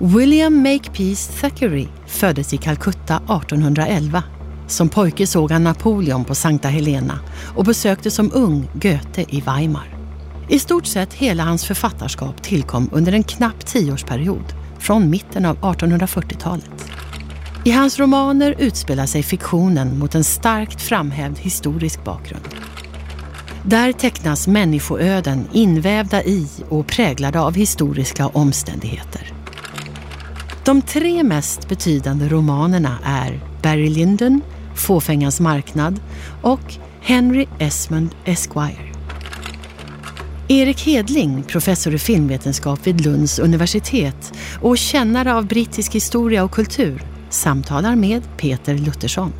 William Makepeace Thackeray föddes i Calcutta 1811. Som pojke såg han Napoleon på Sankta Helena och besökte som ung Goethe i Weimar. I stort sett hela hans författarskap tillkom under en knapp tioårsperiod, från mitten av 1840-talet. I hans romaner utspelar sig fiktionen mot en starkt framhävd historisk bakgrund. Där tecknas människoöden invävda i och präglade av historiska omständigheter. De tre mest betydande romanerna är Barry Lyndon, Fåfängans marknad och Henry Esmond Esquire. Erik Hedling, professor i filmvetenskap vid Lunds universitet och kännare av brittisk historia och kultur, samtalar med Peter Luttersson.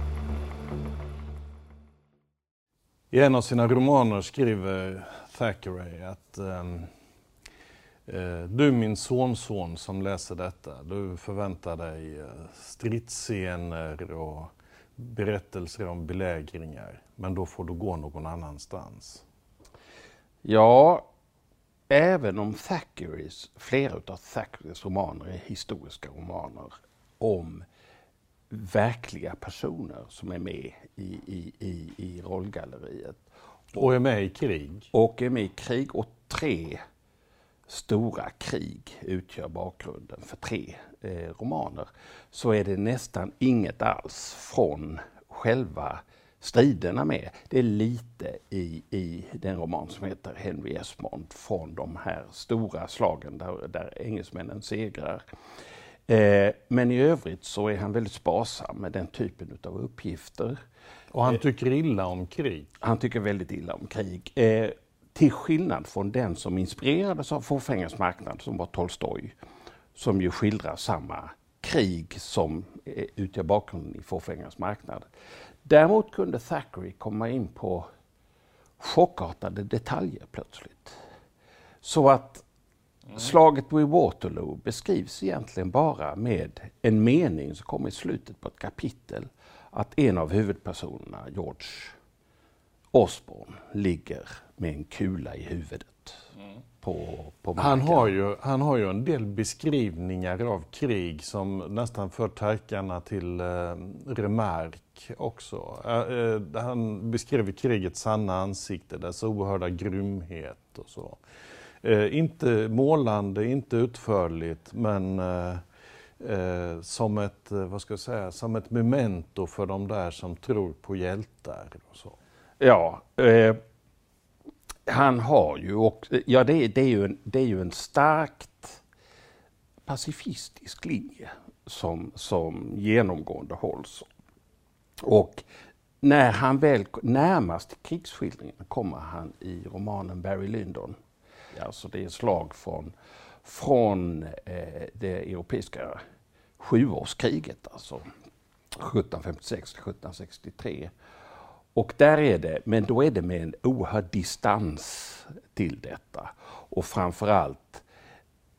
I en av sina romaner skriver Thackeray att um, du min sonson som läser detta, du förväntar dig uh, stridsscener och berättelser om belägringar, men då får du gå någon annanstans. Ja, även om Thackerys, flera av Thackerys romaner är historiska romaner om verkliga personer som är med i, i, i, i rollgalleriet. Och är med i krig. Och är med i krig och tre stora krig utgör bakgrunden för tre eh, romaner. Så är det nästan inget alls från själva striderna med. Det är lite i, i den roman som heter Henry Esmond från de här stora slagen där, där engelsmännen segrar. Eh, men i övrigt så är han väldigt sparsam med den typen av uppgifter. Och han tycker illa om krig? Han tycker väldigt illa om krig. Eh, till skillnad från den som inspirerades av Fåfängans marknad som var Tolstoj, som ju skildrar samma krig som eh, utgör bakgrunden i Fåfängans marknad. Däremot kunde Thackeray komma in på chockartade detaljer plötsligt. Så att slaget vid Waterloo beskrivs egentligen bara med en mening som kommer i slutet på ett kapitel. Att en av huvudpersonerna, George Osborne, ligger med en kula i huvudet. Mm på, på han, har ju, han har ju en del beskrivningar av krig som nästan för tankarna till eh, Remarque också. Eh, han beskriver krigets sanna ansikte, dess oerhörda grymhet och så. Eh, inte målande, inte utförligt, men eh, eh, som, ett, eh, vad ska jag säga, som ett memento för de där som tror på hjältar. Och så. Ja, han har ju också, ja det, det, är ju en, det är ju en starkt pacifistisk linje som, som genomgående hålls. Och när han väl närmast krigsskildringen kommer han i romanen Barry Lyndon. Alltså det är slag från, från eh, det europeiska sjuårskriget, alltså 1756 1763. Och där är det, men då är det med en oerhörd distans till detta. Och framförallt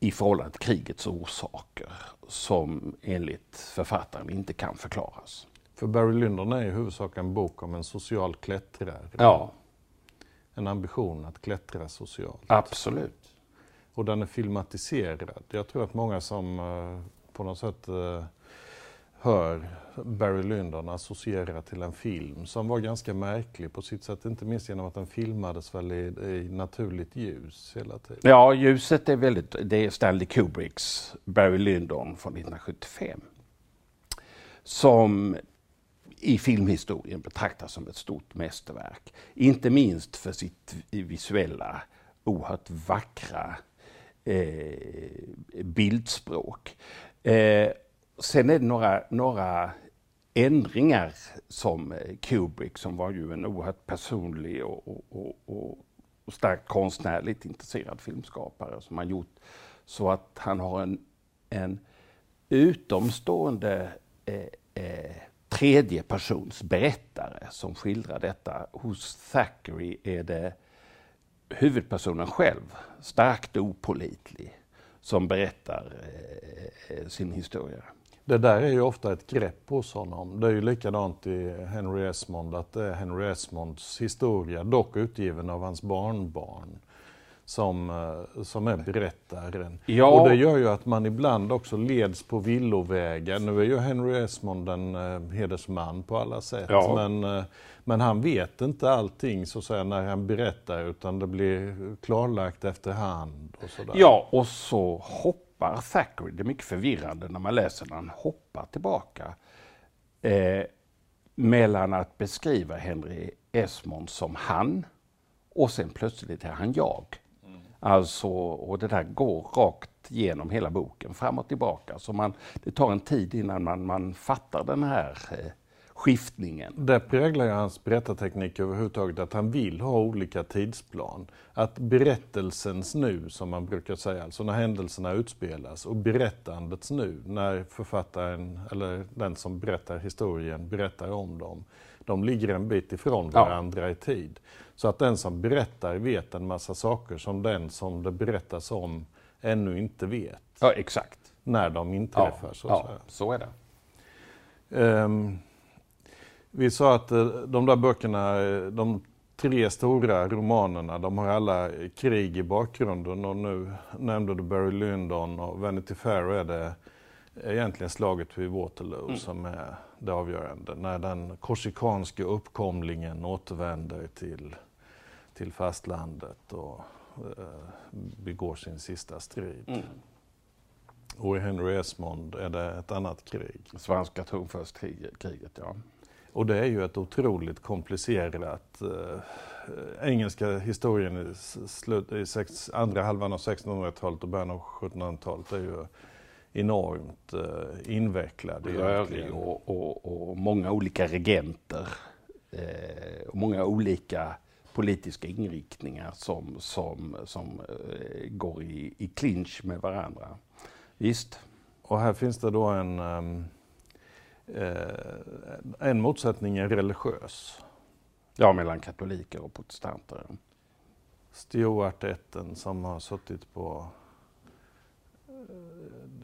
i förhållande till krigets orsaker som enligt författaren inte kan förklaras. För Barry Lyndon är i huvudsak en bok om en social klättrare. Ja. En ambition att klättra socialt. Absolut. Och den är filmatiserad. Jag tror att många som eh, på något sätt eh, hör Barry Lyndon associera till en film som var ganska märklig på sitt sätt, inte minst genom att den filmades väl i, i naturligt ljus hela tiden. Ja, ljuset är väldigt, det är Stanley Kubricks Barry Lyndon från 1975. Som i filmhistorien betraktas som ett stort mästerverk. Inte minst för sitt visuella, oerhört vackra eh, bildspråk. Eh, Sen är det några, några ändringar som eh, Kubrick, som var ju en oerhört personlig och, och, och, och starkt konstnärligt intresserad filmskapare, som har gjort så att han har en, en utomstående eh, eh, tredje persons berättare som skildrar detta. Hos Thackeray är det huvudpersonen själv, starkt opolitlig, som berättar eh, eh sin historia. Det där är ju ofta ett grepp hos honom. Det är ju likadant i Henry Esmond, att det är Henry Esmonds historia, dock utgiven av hans barnbarn, som, eh, som är berättaren. Ja. Och det gör ju att man ibland också leds på villovägar. Nu är ju Henry Esmond en eh, hedersman på alla sätt. Ja. Men, eh, men han vet inte allting så att säga när han berättar utan det blir klarlagt efterhand. Och sådär. Ja, och så hoppar Thackeray, det är mycket förvirrande när man läser när han hoppar tillbaka eh, mellan att beskriva Henry Esmond som han och sen plötsligt är han jag. Alltså, och det där går rakt genom hela boken, fram och tillbaka. Så man, det tar en tid innan man, man fattar den här eh, skiftningen. Det präglar ju hans berättarteknik överhuvudtaget, att han vill ha olika tidsplan. Att berättelsens nu, som man brukar säga, alltså när händelserna utspelas, och berättandets nu, när författaren, eller den som berättar historien, berättar om dem, de ligger en bit ifrån Ja. varandra i tid. Så att den som berättar vet en massa saker som den som det berättas om ännu inte vet, Ja, exakt. när de inträffar. så att ja, så är det. Ehm, vi sa att eh, de där böckerna, eh, de tre stora romanerna, de har alla krig i bakgrunden och nu nämnde du Barry Lyndon och Vanity Fair är det egentligen slaget vid Waterloo som är det avgörande. När den korsikanska uppkomlingen återvänder till, till fastlandet och eh, begår sin sista strid. Mm. Och i Henry Esmond är det ett annat krig. Svenska tronförstkriget, ja. Och det är ju ett otroligt komplicerat eh, engelska historien i, slut, i sex, andra halvan av 1600-talet och början av 1700-talet är ju enormt eh, invecklad. rörig och, och, och många olika regenter eh, och många olika politiska inriktningar som, som, som eh, går i, i clinch med varandra. Visst, Och här finns det då en, eh, en motsättning är religiös. ja, mellan katoliker och protestanter. Stuart-ätten som har suttit på eh,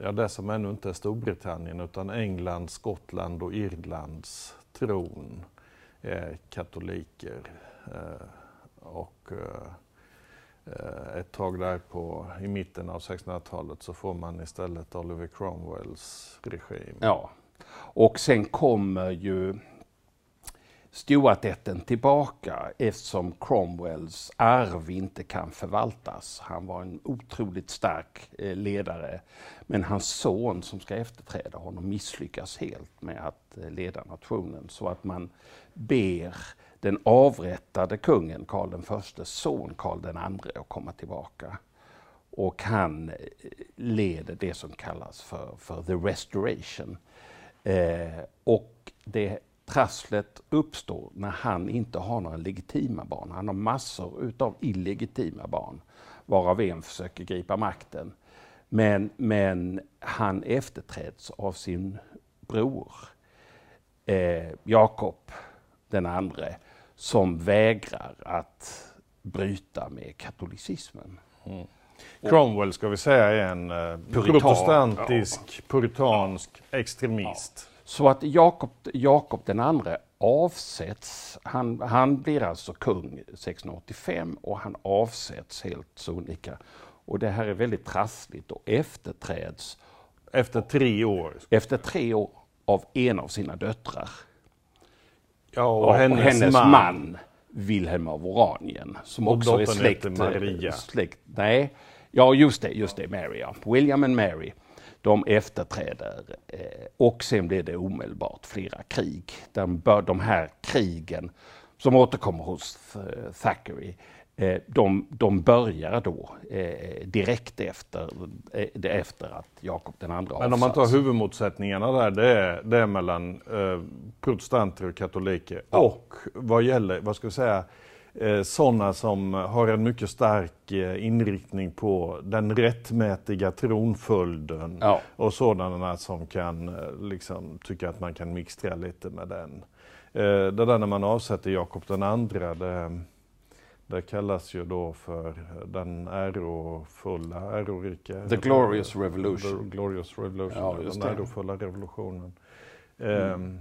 ja, det som ännu inte är Storbritannien utan England, Skottland och Irlands tron är katoliker. Eh, och eh, eh, ett tag där på, i mitten av 1600-talet så får man istället Oliver Cromwells regim. Ja, och sen kommer ju Stuartätten tillbaka eftersom Cromwells arv inte kan förvaltas. Han var en otroligt stark eh, ledare, men hans son som ska efterträda honom misslyckas helt med att eh, leda nationen så att man ber den avrättade kungen Karl den förstes son Karl den andre att komma tillbaka. Och han eh, leder det som kallas för, för the restoration. Eh, och det trasslet uppstår när han inte har några legitima barn. Han har massor utav illegitima barn, varav en försöker gripa makten. Men, men han efterträds av sin bror eh, Jakob den andre som vägrar att bryta med katolicismen. Mm. Cromwell ska vi säga är en eh, Puritan, protestantisk, puritansk extremist. Så att Jakob, Jakob den andre avsätts, han, han blir alltså kung 1685 och han avsätts helt sonika. Och det här är väldigt trassligt och efterträds Efter tre år. efter tre år av en av sina döttrar. Ja, och, Och hennes, hennes, man. man, Wilhelm av Oranien, som Och också är släkt... Maria. Släkt, nej, ja just det, just det, Mary ja. William och Mary, de efterträder eh, och sen blir det omedelbart flera krig. De, de här krigen som återkommer hos eh, Thackeray, de, de börjar då eh, direkt efter, eh, efter att Jakob den andra Men om man tar huvudmotsättningarna där, det är, det är mellan eh, protestanter och katoliker. Och vad gäller, vad ska vi säga, eh, sådana som har en mycket stark eh, inriktning på den rättmätiga tronföljden. Ja. Och sådana som kan eh, liksom, tycka att man kan mixtra lite med den. Eh, det där när man avsätter Jakob den andra, det, det kallas ju då för den ärofulla, ärorika... The Glorious Revolution. The Glorious Revolution, Ja, den det. ärofulla revolutionen. Ehm,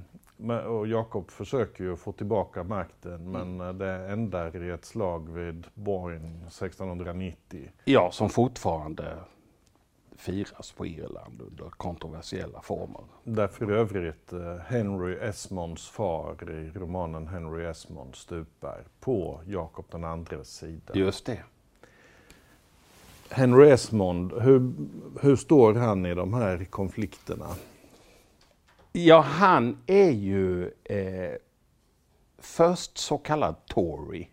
och Jakob försöker ju få tillbaka makten Mm. men eh, det ändar i ett slag vid Boyne 1690. Ja, som fortfarande firas på Irland under kontroversiella former. Där för övrigt eh, Henry Esmonds far i romanen Henry Esmond stupar på Jakob den andres sida. Just det. Henry Esmond, hur, hur står han i de här konflikterna? Ja, han är ju eh, först så kallad Tory,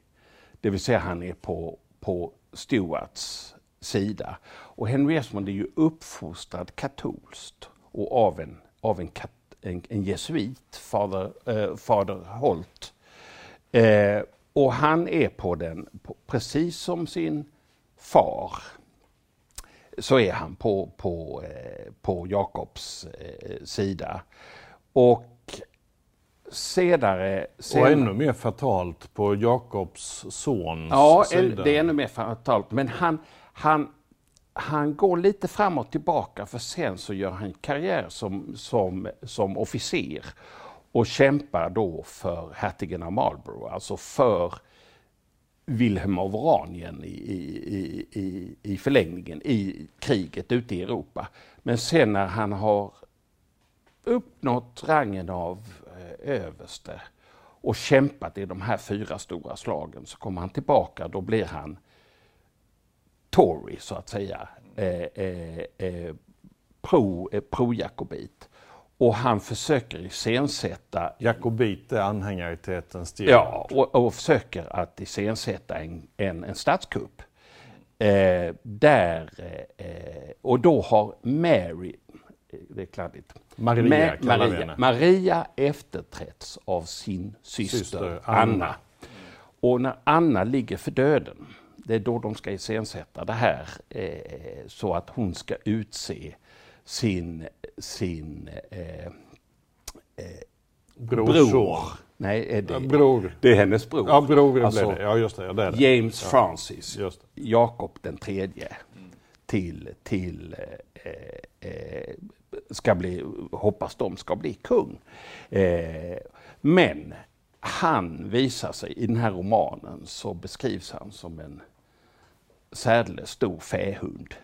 det vill säga han är på, på Stuarts sida. Och Henry Esmond är ju uppfostrad katolskt och av en, av en, kat, en, en jesuit, fader, eh, fader Holt. Eh, och han är på den, på, precis som sin far, så är han på, på, eh, på Jakobs eh, sida. Och senare... Och sen- ännu mer fatalt på Jakobs sons Ja, sida. det är ännu mer fatalt. Men han, han, han går lite fram och tillbaka för sen så gör han karriär som, som, som officer och kämpar då för hertigen av Marlborough, alltså för Wilhelm av Oranien i, i, i, i, förlängningen i kriget ute i Europa. Men sen när han har uppnått rangen av eh, överste och kämpat i de här fyra stora slagen så kommer han tillbaka, då blir han Tory så att säga, eh, eh, eh, pro, eh, pro-jakobit. Och han försöker iscensätta Jakobit är anhängaritetens stil. Ja, och, och försöker att iscensätta en, en, en statskupp. Eh, där, eh, och då har Mary, det är kladdigt, Maria Ma- Maria. Maria efterträtts av sin syster, Syster Anna. Anna. Och när Anna ligger för döden, det är då de ska iscensätta det här eh, så att hon ska utse sin, sin eh, Brorson. bror. Nej, är det, Ja, bror. det är hennes bror. Ja, bror Alltså, blev det. Ja, just det. Ja, det det. James Francis, Just det. Jakob den tredje, till, till eh, eh, ska bli, hoppas de ska bli kung. Eh, men han visar sig, i den här romanen så beskrivs han som en särdeles stor fähund.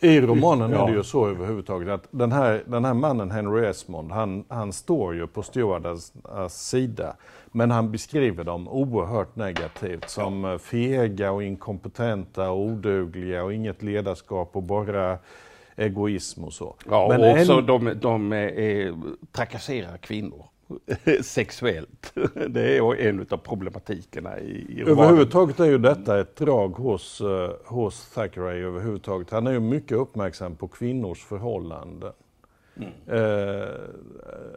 I romanen Ja. är det ju så överhuvudtaget att den här, den här mannen Henry Esmond, han, han står ju på Stuarts sida. Men han beskriver dem oerhört negativt som eh, fega och inkompetenta och odugliga och inget ledarskap och bara egoism och så. Ja, men och också en- de, de eh, trakasserar kvinnor sexuellt. Det är en av problematikerna i, i. Överhuvudtaget är ju detta ett drag hos, eh, hos Thackeray överhuvudtaget. Han är ju mycket uppmärksam på kvinnors förhållanden. Eh,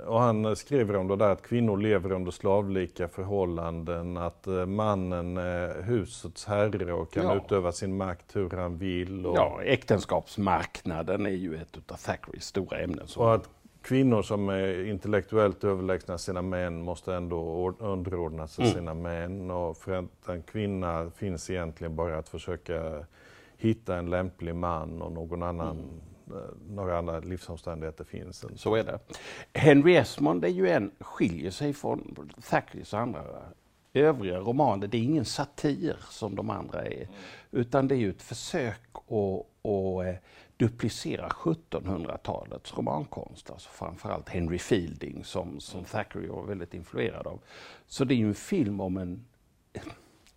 och han skriver om det där att kvinnor lever under slavlika förhållanden, att eh, mannen är husets herre och kan Ja. utöva sin makt hur han vill. Och, Ja, äktenskapsmarknaden är ju ett av Thackerys stora ämnen. som- och att kvinnor som är intellektuellt överlägsna sina män måste ändå or- underordna sig Mm. sina män. Och för att en kvinna finns egentligen bara att försöka hitta en lämplig man och någon annan, Mm. eh, några andra livsomständigheter finns. Så är det. Henry Esmond är ju en, skiljer sig från Thackerys andra övriga romaner. Det är ingen satir som de andra är. Utan det är ju ett försök att, att eh, duplicera 1700-talets romankonst. Alltså framförallt Henry Fielding som, som Thackeray var väldigt influerad av. Så det är ju en film om en,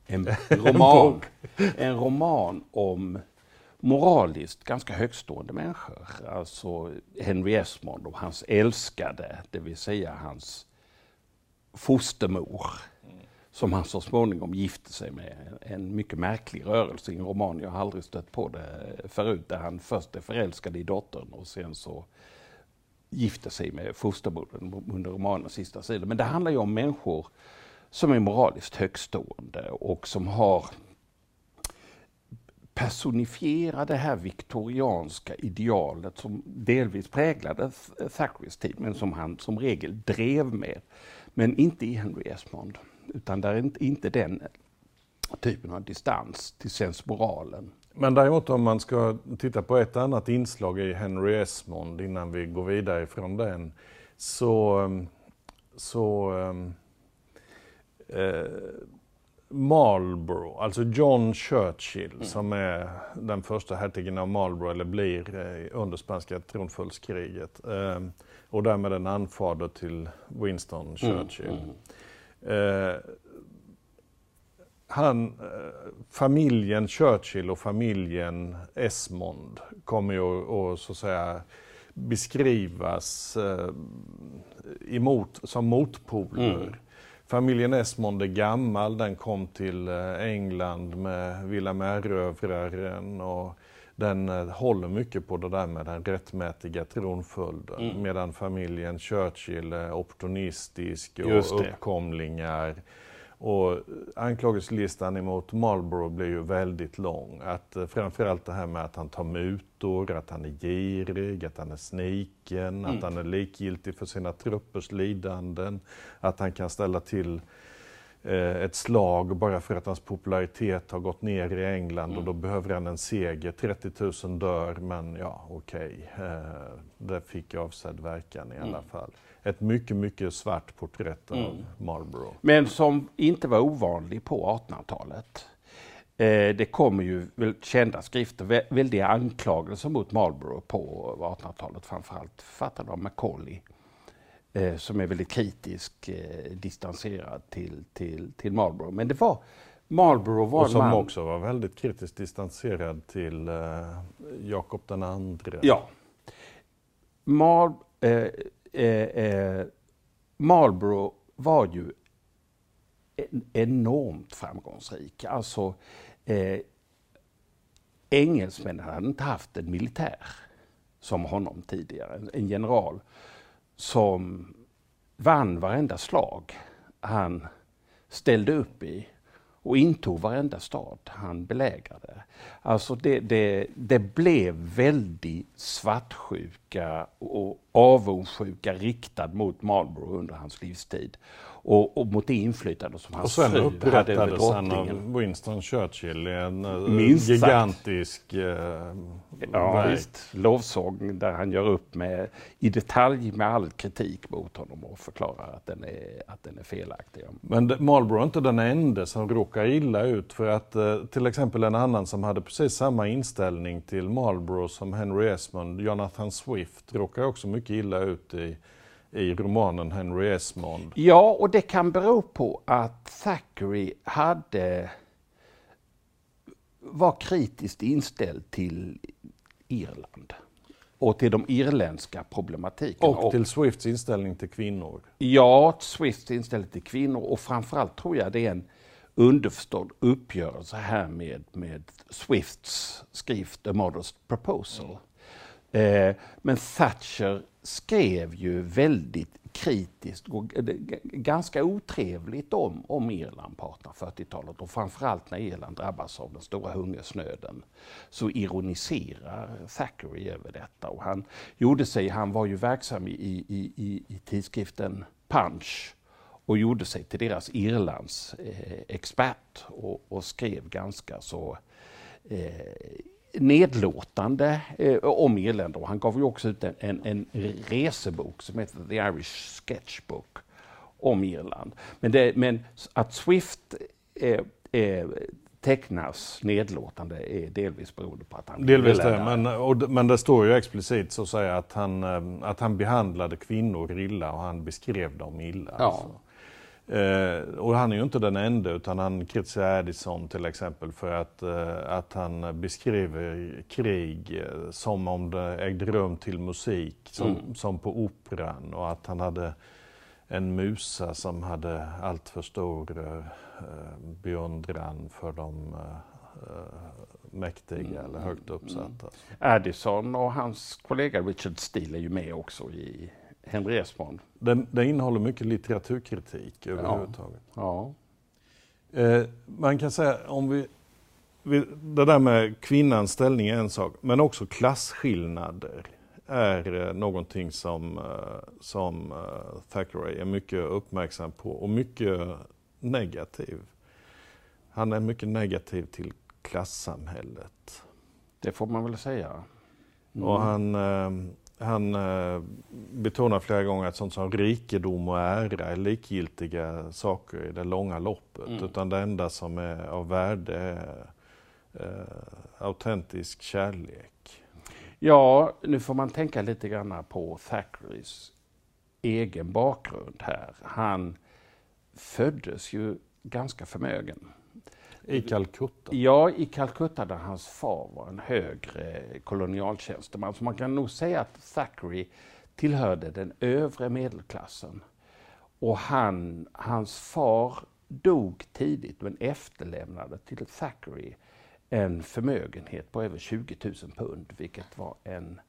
en roman, en roman om moraliskt ganska högstående människor. Alltså Henry Esmond och hans älskade, det vill säga hans fostermor. Som han så småningom gifte sig med. En mycket märklig rörelse i en roman. Jag har aldrig stött på det förut. Där han först är förälskad i dottern och sen så gifte sig med fosterbrodern under romanens sista sida. Men det handlar ju om människor som är moraliskt högstående och som har personifiera det här viktorianska idealet som delvis präglade Thackerys tid, men som han som regel drev med. Men inte i Henry Esmond, utan där är inte, den typen av distans till sensmoralen. Men däremot om man ska titta på ett annat inslag i Henry Esmond innan vi går vidare från den, så um, så ehm, eh, Marlborough, alltså John Churchill mm. som är den första hertigen av Marlborough, eller blir eh, under spanska tronföljdskriget. Eh, och därmed en anfader till Winston mm, Churchill. Mm. Mm. Eh, han, eh, familjen Churchill och familjen Esmond kommer ju att så att säga beskrivas eh, emot, som motpoler. Mm. Familjen Esmond är gammal, den kom till eh, England med Wilhelm Erövraren och den eh, håller mycket på det där med den rättmätiga tronföljden. Mm. Medan familjen Churchill är opportunistisk och uppkomlingar. Och anklagelselistan emot Marlborough blir ju väldigt lång. Att, eh, framförallt det här med att han tar mutor, att han är girig, att han är sniken, mm. att han är likgiltig för sina truppers lidanden, att han kan ställa till ett slag bara för att hans popularitet har gått ner i England mm. och då behöver han en seger. 30 000 dör, men ja, okej. Okay. Eh, det fick avsedd verkan i alla mm. fall ett mycket, mycket svart porträtt av mm. Marlborough. Men som inte var ovanlig på 1800-talet. Eh, det kommer ju kända skrifter, väldiga anklagelser mot Marlborough på 1800-talet, framförallt författad av Macaulay. Eh, som är väldigt kritisk, eh, distanserad till, till, till Marlborough. Men det var Marlborough var Och som man... också var väldigt kritiskt distanserad till eh, Jakob den andre. Ja. Mar, eh, eh, eh, Marlboro var ju enormt framgångsrik. Alltså, engelsmännen hade inte haft en militär som honom tidigare. En general som vann varenda slag han ställde upp i och intog varenda stad han belägrade. Alltså det, det, det blev väldigt svartsjuka och avundsjuka riktad mot Marlborough under hans livstid och, och mot det inflytande som hans fru hade över drottningen. Och sen upprättades han av Winston Churchill i en eh, Minst gigantisk eh, ja, visst, lovsång där han gör upp med, i detalj med all kritik mot honom och förklarar att den är, att den är felaktig. Men Marlborough är inte den enda som råkar illa ut för att eh, till exempel en annan som hade precis samma inställning till Marlborough som Henry Esmond, Jonathan Swift, råkar också mycket illa ut i i romanen Henry Esmond. Ja, och det kan bero på att Thackeray hade var kritiskt inställd till Irland och till de irländska problematikerna. Och till Swifts inställning till kvinnor. Ja, Swifts inställning till kvinnor och framförallt tror jag det är en underförstådd uppgörelse här med, med Swifts skrift A Modest Proposal. Mm. Eh, men Thatcher skrev ju väldigt kritiskt och ganska otrevligt om, om Irland på 1840-talet och framförallt när Irland drabbas av den stora hungersnöden så ironiserar Thackeray över detta. Och han gjorde sig, han var ju verksam i, i, i, i tidskriften Punch och gjorde sig till deras Irlands eh, expert och, och, skrev ganska så eh, nedlåtande eh, om Irland och han gav ju också ut en, en, en, resebok som heter The Irish Sketchbook om Irland. Men, det, men att Swift eh, eh, tecknas nedlåtande är delvis beroende på att han... Delvis det, men, och, men det står ju explicit så att säga att han, eh, att han behandlade kvinnor illa och han beskrev dem illa. Ja. Alltså. Eh, och han är ju inte den enda utan han kritiserar Addison till exempel för att, eh, att han beskriver krig eh, som om det ägde rum till musik, som, mm. som på operan och att han hade en musa som hade allt för stor eh, beundran för de eh, mäktiga mm. eller högt uppsatta. Mm. Addison och hans kollega Richard Steele är ju med också i Henry Esmond. Den, den innehåller mycket litteraturkritik överhuvudtaget. Ja. ja. Eh, man kan säga om vi, vi, det där med kvinnans ställning är en sak, men också klasskillnader är eh, någonting som, eh, som eh, Thackeray är mycket uppmärksam på och mycket negativ. Han är mycket negativ till klassamhället. Det får man väl säga. Mm. Och han, han betonar flera gånger att sånt som rikedom och ära är likgiltiga saker i det långa loppet. Mm. Utan det enda som är av värde är eh, autentisk kärlek. Ja, nu får man tänka lite grann på Thackerys egen bakgrund här. Han föddes ju ganska förmögen. I Calcutta. Ja, i Calcutta där hans far var en högre kolonialtjänsteman. Så man kan nog säga att Thackeray tillhörde den övre medelklassen. Och han, hans far dog tidigt men efterlämnade till Thackeray en förmögenhet på över 20 000 pund, vilket var en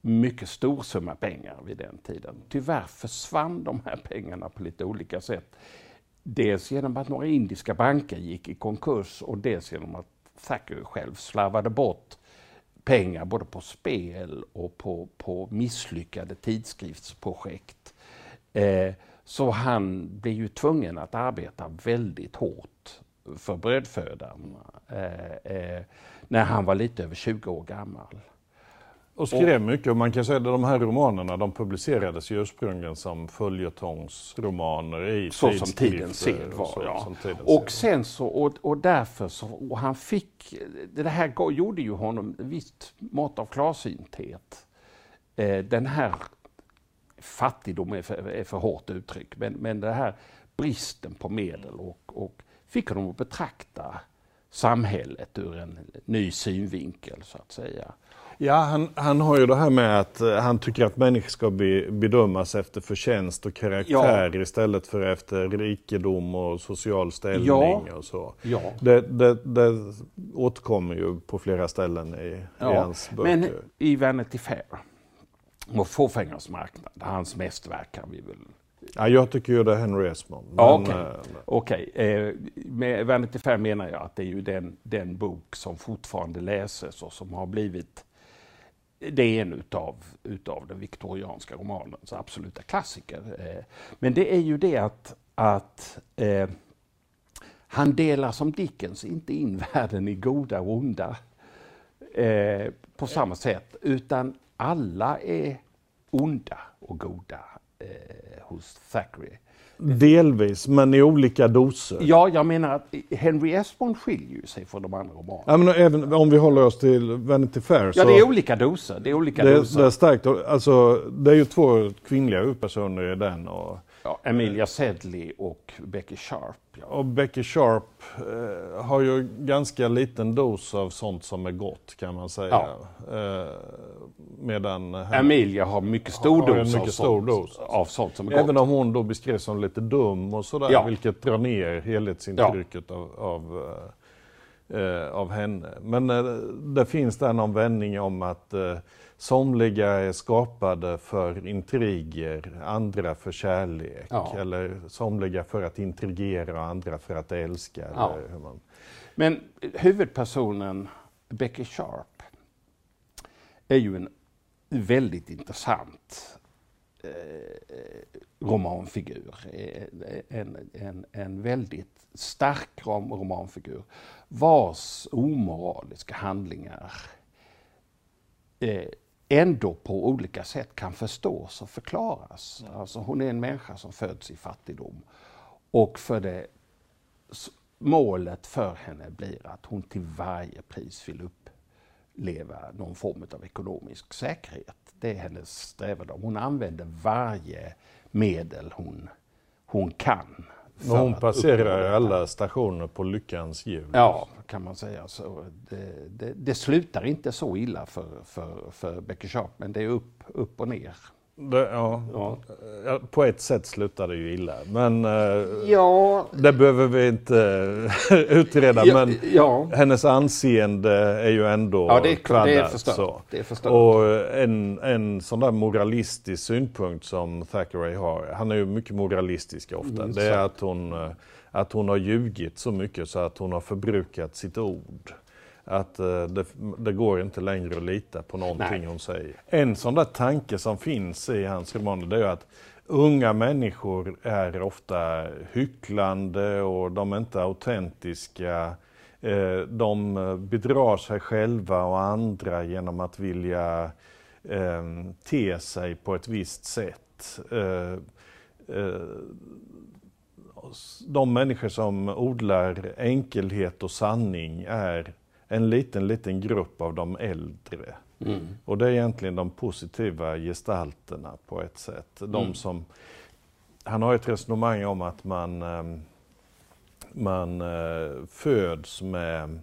mycket stor summa pengar vid den tiden. Tyvärr försvann de här pengarna på lite olika sätt. Dels genom att några indiska banker gick i konkurs och dels genom att Thacker själv slarvade bort pengar både på spel och på, på misslyckade tidskriftsprojekt. Eh, så han blev ju tvungen att arbeta väldigt hårt för brödfödan eh, eh, när han var lite över 20 år gammal. Och skrev mycket. Och man kan säga att de här romanerna de publicerades ju ursprungligen som följetongsromaner i Så som tidens sed och var. så, Ja. som tidens Och sed. sen så, och, och därför så, och han fick, det här gjorde ju honom ett visst mått av klarsynthet. Eh, den här fattigdom är för, är för hårt uttryck, men, men det här bristen på medel och, och fick honom att betrakta samhället ur en ny synvinkel så att säga. Ja, han, han har ju det här med att eh, han tycker att människor ska be, bedömas efter förtjänst och karaktär istället för efter rikedom och social ställning Ja. och så. Ja. Det, det, det återkommer ju på flera ställen i, i hans böcker. Men i Vanity Fair och Fåfängars marknad, hans mästerverk kan vi väl Ja, jag tycker ju det är Henry Esmond. Ja, okej. eh, Okej, eh, med Vanity Fair menar jag att det är ju den, den bok som fortfarande läses och som har blivit det är en utav, utav den viktorianska romanens absoluta klassiker. Eh, men det är ju det att, att eh, han delar som Dickens inte in världen i goda och onda eh, på samma sätt, utan alla är onda och goda eh, hos Thackeray. Delvis, men i olika doser. Ja, jag menar att Henry Esmond skiljer ju sig från de andra romanerna. Ja, men även om vi håller oss till Vanity Fair Ja, det är olika doser. Det är olika det, doser. det är starkt. Alltså, det är ju två kvinnliga huvudpersoner i den. Och, Ja, Emilia Sedley och Becky Sharp. Ja. och Becky Sharp eh, har ju ganska liten dos av sånt som är gott kan man säga. Eh, medan henne- Emilia har mycket stor Har dos, av, mycket stor sånt, dos. av sånt som är Även gott. om hon då beskrevs som lite dum och sådär, Ja. vilket drar ner helhetsintrycket av, av, eh, eh, av henne. Men eh, det finns där någon vändning om att eh, somliga är skapade för intriger, andra för kärlek. Ja. Eller somliga för att intrigera och andra för att älska. Ja. Man... Men huvudpersonen Becky Sharp är ju en väldigt intressant eh, romanfigur. Eh, En, en, en väldigt stark rom, romanfigur vars omoraliska handlingar eh, ändå på olika sätt kan förstås och förklaras. Alltså hon är en människa som föds i fattigdom och för det målet för henne blir att hon till varje pris vill uppleva någon form av ekonomisk säkerhet. Det är hennes strävan. Hon använder varje medel hon, hon kan. Men hon passerar alla stationer på lyckans hjul. Ja, kan man säga så. Det, det, det slutar inte så illa för, för, för Becky Sharp, men det är upp, upp och ner. Det, ja. Ja. På ett sätt slutar det ju illa. Men eh, Ja, det behöver vi inte utreda. ja, men ja. hennes anseende är ju ändå ja det, är, det är förstört. så. Det är förstört. Och en, en sån där moralistisk synpunkt som Thackeray har, han är ju mycket moralistisk ofta, Mm, det är att hon, eh, att hon har ljugit så mycket så att hon har förbrukat sitt ord. Att eh, det, det går inte längre att lita på någonting Nej. hon säger. En sån där tanke som finns i hans romaner det är att unga människor är ofta hycklande och de är inte autentiska. Eh, De bedrar sig själva och andra genom att vilja eh, te sig på ett visst sätt. De människor som odlar enkelhet och sanning är en liten, liten grupp av de äldre. Mm. Och det är egentligen de positiva gestalterna på ett sätt. De mm. som, han har ett resonemang om att man, ehm, man eh, föds med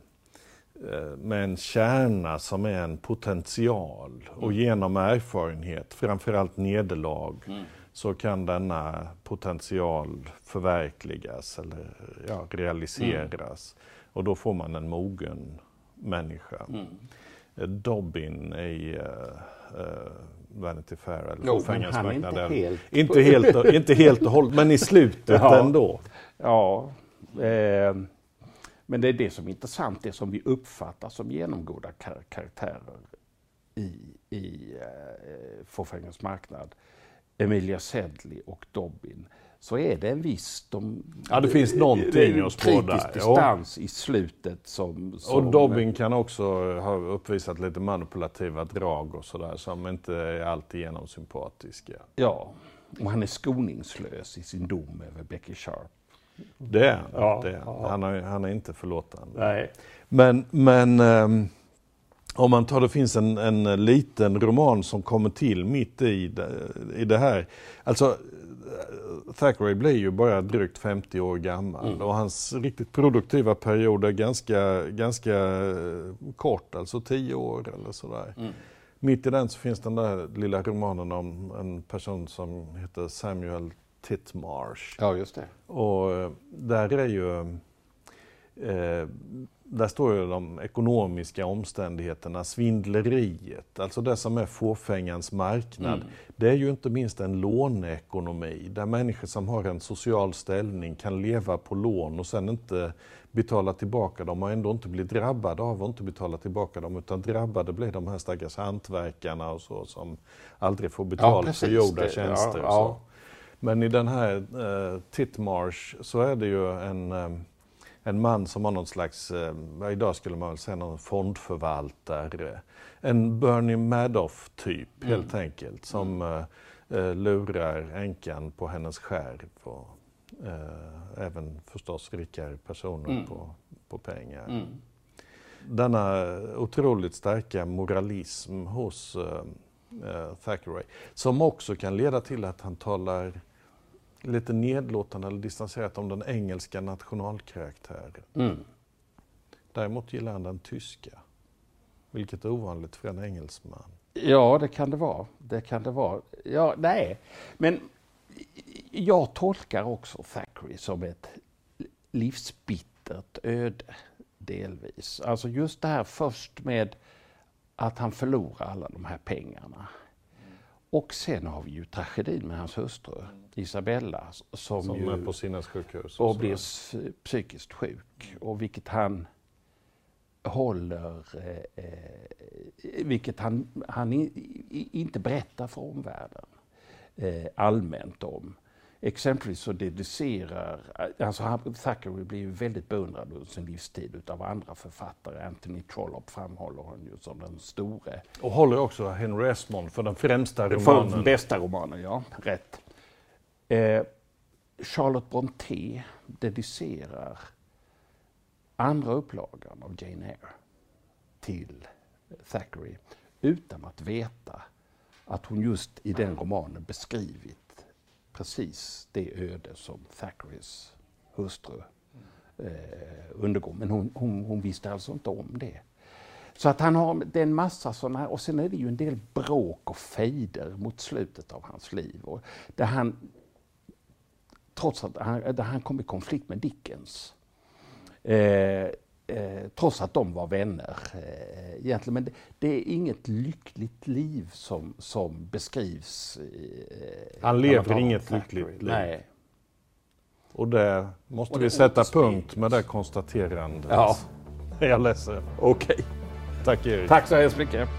Eh, med en kärna som är en potential och mm. genom erfarenhet, framförallt nederlag, mm. så kan denna potential förverkligas eller ja, realiseras. Mm. Och då får man en mogen människa. Mm. Eh, Dobbin i uh, uh, Vanity Fair eller jo, Fångelsmarknaden. Inte helt. Inte helt, inte helt och hållet, men i slutet ja. ändå. Ja. Eh. Men det är det som är intressant, det som vi uppfattar som genomgoda kar karaktärer i, i eh, Fåfängens marknad, Emilia Sedley och Dobbin, så är det en viss... De, ja, det finns någonting att spå där. distans ja. i slutet som, som... Och Dobbin kan också ha uppvisat lite manipulativa drag och sådär som inte är alltigenom sympatiska. Ja, och han är skoningslös i sin dom över Becky Sharp. Det är ja, det. Ja. Han, är, han är inte förlåtande. Nej. Men, men um, om man tar, det finns en, en liten roman som kommer till mitt i det, i det här. Alltså, Thackeray blir ju bara drygt 50 år gammal mm. och hans riktigt produktiva period är ganska, ganska kort, alltså 10 år eller sådär. Mm. Mitt i den så finns den där lilla romanen om en person som heter Samuel Titmarsh. Ja, just det. Och eh, där är ju... Eh, där står ju de ekonomiska omständigheterna, svindleriet, alltså det som är fåfängans marknad. Mm. Det är ju inte minst en låneekonomi där människor som har en social ställning kan leva på lån och sen inte betala tillbaka dem och ändå inte bli drabbade av att inte betala tillbaka dem utan drabbade blir de här stackars hantverkarna och så som aldrig får betalt ja, för gjorda tjänster. Ja, ja. Men i den här eh, Titmarsh så är det ju en, eh, en man som har någon slags, eh, idag skulle man väl säga någon fondförvaltare. En Bernie Madoff-typ mm. helt enkelt som mm. eh, lurar änkan på hennes skärv och eh, även förstås rikare personer mm. på, på pengar. Mm. Denna otroligt starka moralism hos eh, eh, Thackeray som också kan leda till att han talar lite nedlåtande eller distanserat om den engelska nationalkaraktären. Mm. Däremot gillar han den tyska, vilket är ovanligt för en engelsman. Ja, det kan det vara. Det kan det vara. Ja, nej, men jag tolkar också Thackeray som ett livsbittert öde, delvis. Alltså just det här först med att han förlorar alla de här pengarna. Och sen har vi ju tragedin med hans hustru Isabella som, som ju, är på sinnessjukhus. Och, och blir psykiskt sjuk. Och vilket han håller, eh, eh, vilket han, han i, i, inte berättar för omvärlden eh, allmänt om. Exempelvis så deducerar, alltså Thackeray blir ju väldigt beundrad under sin livstid utav andra författare. Anthony Trollope framhåller honom ju som den store. Och håller också Henry Esmond för den främsta romanen. För den bästa romanen, ja. Rätt. Eh, Charlotte Brontë dedicerar andra upplagan av Jane Eyre till Thackeray utan att veta att hon just i den romanen beskrivit precis det öde som Thackerys hustru eh, undergår. Men hon, hon, hon, visste alltså inte om det. Så att han har, det är en massa sådana här, och sen är det ju en del bråk och fejder mot slutet av hans liv. Och där han trots att han, där han kom i konflikt med Dickens. Eh, eh, trots att de var vänner eh, egentligen. Men det, det, är inget lyckligt liv som, som beskrivs. Eh, han lever inget lyckligt liv. Nej. Och det måste och vi sätta punkt med det konstaterandet. Ja. Jag är ledsen. Okej. Okay. Tack Erik. Tack så hemskt mycket.